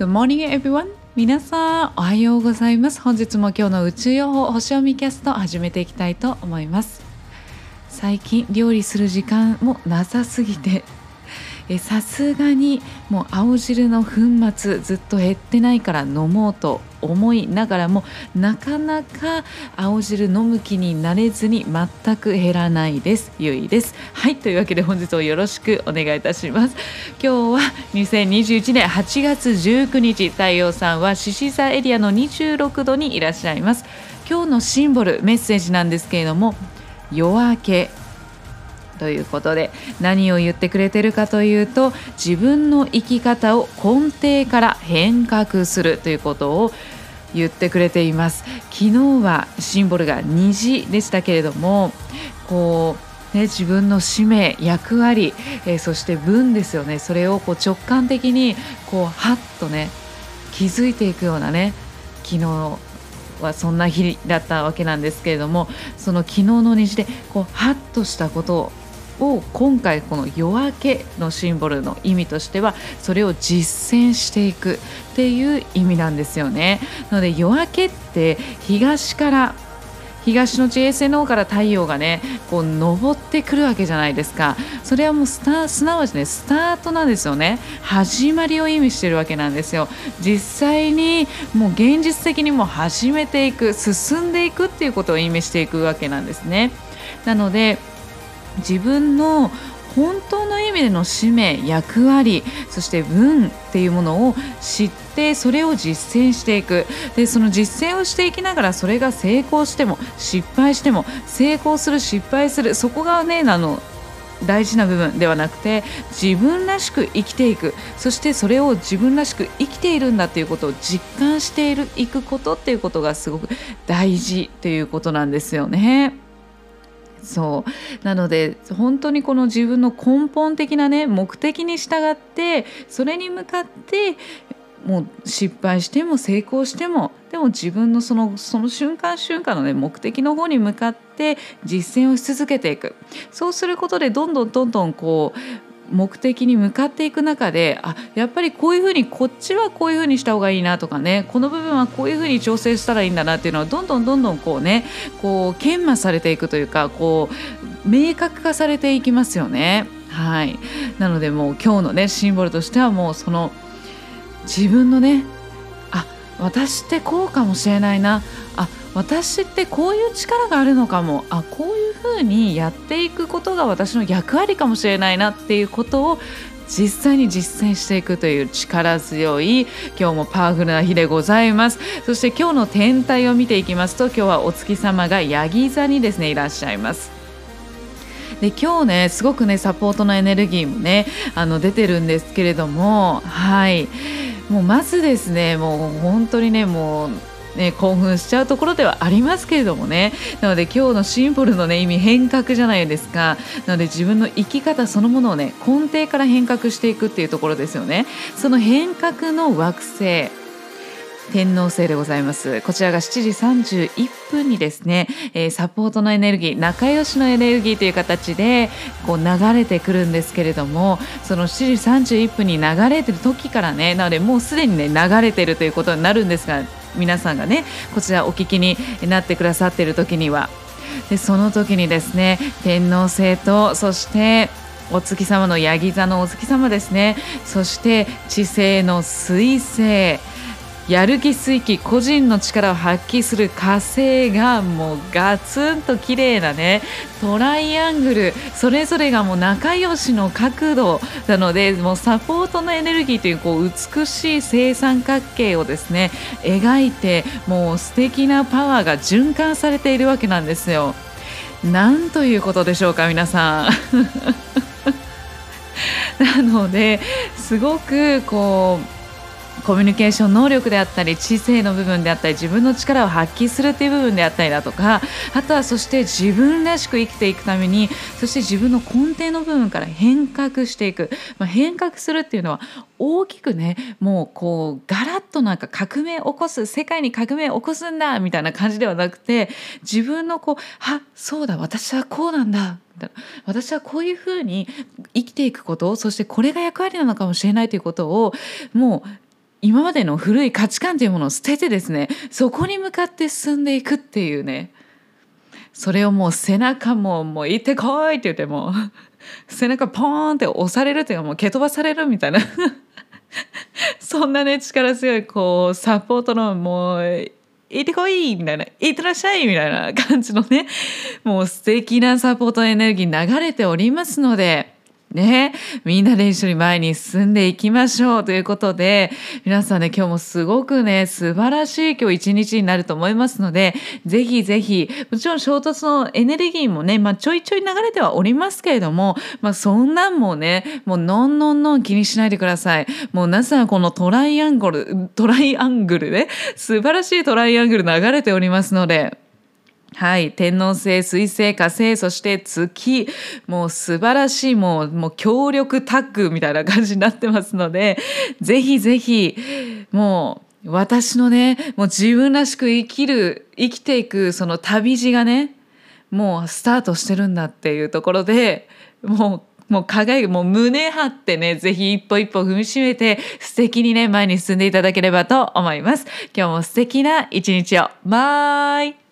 Good morning everyone. 皆さんおはようございます。本日も今日の宇宙予報星読みキャスト始めていきたいと思います。最近料理する時間もなさすぎてさすがにもう青汁の粉末ずっと減ってないから飲もうと思いながらもなかなか青汁飲む気になれずに全く減らないです。ゆいです。はい。というわけで本日をよろしくお願いいたします。今日は2021年8月19日太陽さんは獅子座エリアの26度にいらっしゃいます。今日のシンボルメッセージなんですけれども夜明けということで何を言ってくれてるかというと自分の生き方を根底から変革するということを言ってくれています。昨日はシンボルが虹でしたけれどもこうね、自分の使命役割、えー、そして文ですよね。それをこう直感的にこうはっとね気づいていくようなね昨日はそんな日だったわけなんですけれどもその昨日の虹でこうハッとしたことをを今回この夜明けのシンボルの意味としてはそれを実践していくっていう意味なんですよね。なので夜明けって東から東の地平線の方から太陽がねこう昇ってくるわけじゃないですか。それはもうスタすなわちねスタートなんですよね。始まりを意味してるわけなんですよ。実際にもう現実的にも始めていく進んでいくっていうことを意味していくわけなんですね。なので自分の本当の意味での使命役割そして文っていうものを知ってそれを実践していくでその実践をしていきながらそれが成功しても失敗しても成功する失敗するそこがねあの大事な部分ではなくて自分らしく生きていくそしてそれを自分らしく生きているんだということを実感しているいくことっていうことがすごく大事ということなんですよね。そう。なので本当にこの自分の根本的なね目的に従ってそれに向かってもう失敗しても成功してもでも自分のそのその瞬間瞬間のね目的の方に向かって実践をし続けていく。そうすることでどんどんどんどんこう目的に向かっていく中であやっぱりこういうふうにこっちはこういうふうにした方がいいなとかねこの部分はこういうふうに調整したらいいんだなっていうのはどんどんどんどんこうねこう研磨されていくというかこう明確化されていきますよね。はい、なのでもう今日のねシンボルとしてはもうその自分のねあ私ってこうかもしれないなあ私ってこういう力があるのかも。あこういうふうにやっていくことが私の役割かもしれないなっていうことを実際に実践していくという力強い今日もパワフルな日でございます。そして今日の天体を見ていきますと今日はお月様がヤギ座にですねいらっしゃいます。で今日ねすごくねサポートのエネルギーもねあの出てるんですけれどもはい。もうまずですねもう本当にねもうね、興奮しちゃうところではありますけれどもね。なので今日のシンボルの、ね、意味変革じゃないですか。なので自分の生き方そのものをね根底から変革していくっていうところですよね。その変革の惑星天皇星でございます。こちらが7時31分にですね、えー、サポートのエネルギー仲良しのエネルギーという形でこう流れてくるんですけれどもその7時31分に流れてる時からねなのでもうすでにね流れてるということになるんですが皆さんがねこちらお聞きになってくださっている時には。でその時にですね天皇星とそしてお月様のヤギ座のお月様ですね。そして地星の水星。やる気水気個人の力を発揮する火星がもうガツンと綺麗なねトライアングルそれぞれがもう仲良しの角度なのでもうサポートのエネルギーというこう美しい正三角形をですね描いてもう素敵なパワーが循環されているわけなんですよ。なんということでしょうか皆さん。なのですごくこうコミュニケーション能力であったり知性の部分であったり自分の力を発揮するっていう部分であったりだとかあとはそして自分らしく生きていくためにそして自分の根底の部分から変革していく、まあ、変革するっていうのは大きくねもうこうガラッとなんか革命起こす世界に革命起こすんだみたいな感じではなくて自分のこう「あそうだ私はこうなんだ」私はこういうふうに生きていくことそしてこれが役割なのかもしれないということをもう今までの古い価値観というものを捨ててですねそこに向かって進んでいくっていうね。それをもう背中ももう行ってこいって言っても背中ポーンって押されるっていうかもう蹴飛ばされるみたいな。そんなね力強いこうサポートのもう行ってこいみたいな。行ってらっしゃいみたいな感じのねもう素敵なサポートエネルギー流れておりますのでね、みんなで一緒に前に進んでいきましょうということで、皆さんね、今日もすごくね、素晴らしい今日一日になると思いますので、ぜひぜひ、もちろん衝突のエネルギーもね、まあちょいちょい流れてはおりますけれども、まあそんなんもね、もうのんのんのん気にしないでください。もうなぜこのトライアングル、トライアングルね、素晴らしいトライアングル流れておりますので、はい。天王星、水星、火星、そして月。もう素晴らしい、もう、もう強力タッグみたいな感じになってますので、ぜひぜひ、もう、私のね、もう自分らしく生きる、生きていく、その旅路がね、もうスタートしてるんだっていうところで、もう、もう輝く、もう胸張ってね、ぜひ一歩一歩踏みしめて、素敵にね、前に進んでいただければと思います。今日も素敵な一日を。バイ